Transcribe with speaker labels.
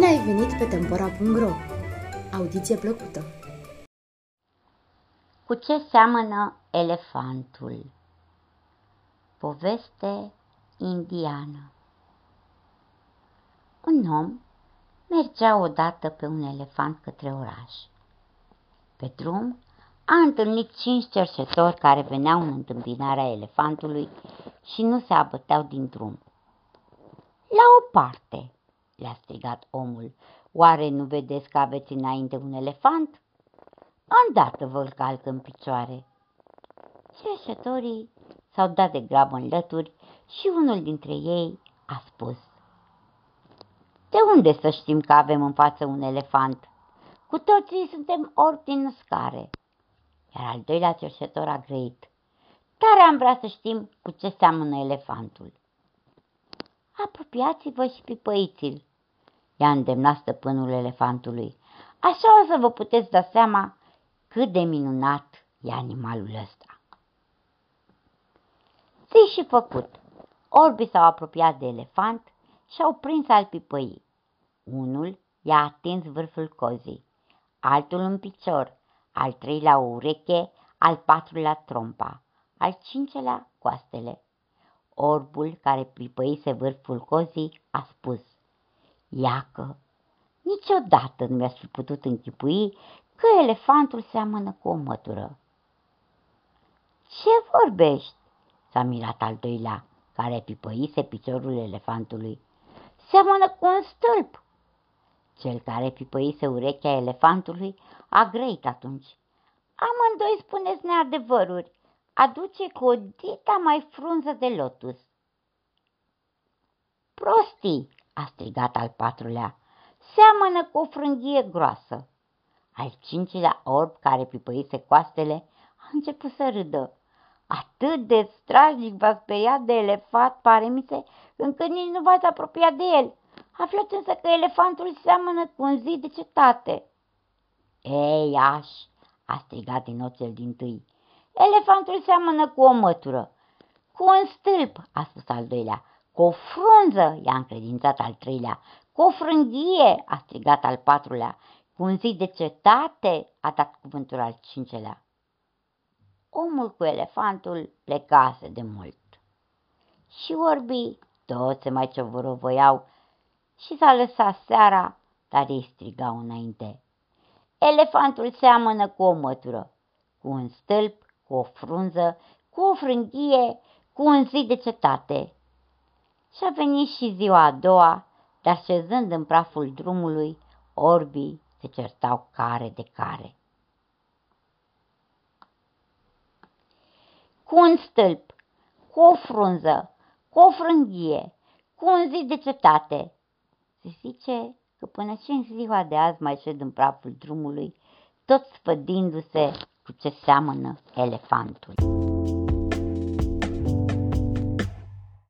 Speaker 1: ai venit pe Tempora.ro! Audiție plăcută!
Speaker 2: Cu ce seamănă elefantul? Poveste indiană Un om mergea odată pe un elefant către oraș. Pe drum a întâlnit cinci cerșetori care veneau în întâmpinarea elefantului și nu se abăteau din drum. La o parte, le-a strigat omul. Oare nu vedeți că aveți înainte un elefant? Îndată vă-l calcă în picioare. Cerșătorii s-au dat de grabă în lături și unul dintre ei a spus. De unde să știm că avem în față un elefant? Cu toții suntem orbi din scare. Iar al doilea cerșător a grăit. Tare am vrea să știm cu ce seamănă elefantul. Apropiați-vă și pipăiți-l, i-a îndemnat stăpânul elefantului. Așa o să vă puteți da seama cât de minunat e animalul ăsta. Zi și făcut. Orbii s-au apropiat de elefant și au prins al pipăii. Unul i-a atins vârful cozii, altul în picior, al treilea o ureche, al patrulea trompa, al cincelea coastele. Orbul care pipăise vârful cozii a spus – Iacă, niciodată nu mi-aș fi putut închipui că elefantul seamănă cu o mătură. Ce vorbești? s-a mirat al doilea, care pipăise piciorul elefantului. Seamănă cu un stâlp. Cel care pipăise urechea elefantului a grăit atunci. Amândoi spuneți neadevăruri. Aduce cu o dita mai frunză de lotus. Prostii, a strigat al patrulea. Seamănă cu o frânghie groasă. Al cincilea orb care pipăise coastele a început să râdă. Atât de strajnic v-a speriat de elefant, pare mi se, încât nici nu v-ați apropiat de el. Aflați însă că elefantul seamănă cu un zid de cetate. Ei, aș, a strigat din oțel din tâi. Elefantul seamănă cu o mătură. Cu un stâlp, a spus al doilea. Cu o frunză, i-a încredințat al treilea. Cu o frânghie, a strigat al patrulea. Cu un zid de cetate, a dat cuvântul al cincelea. Omul cu elefantul plecase de mult. Și orbii toți se mai ciovorovăiau și s-a lăsat seara, dar ei strigau înainte. Elefantul seamănă cu o mătură, cu un stâlp, cu o frunză, cu o frânghie, cu un zid de cetate. Și a venit și ziua a doua, dar șezând în praful drumului, orbii se certau care de care. Cu un stâlp, cu o frunză, cu o frânghie, cu un zid de cetate. Se zice că până și în ziua de azi mai șed în praful drumului, tot sfădindu-se cu ce seamănă elefantul.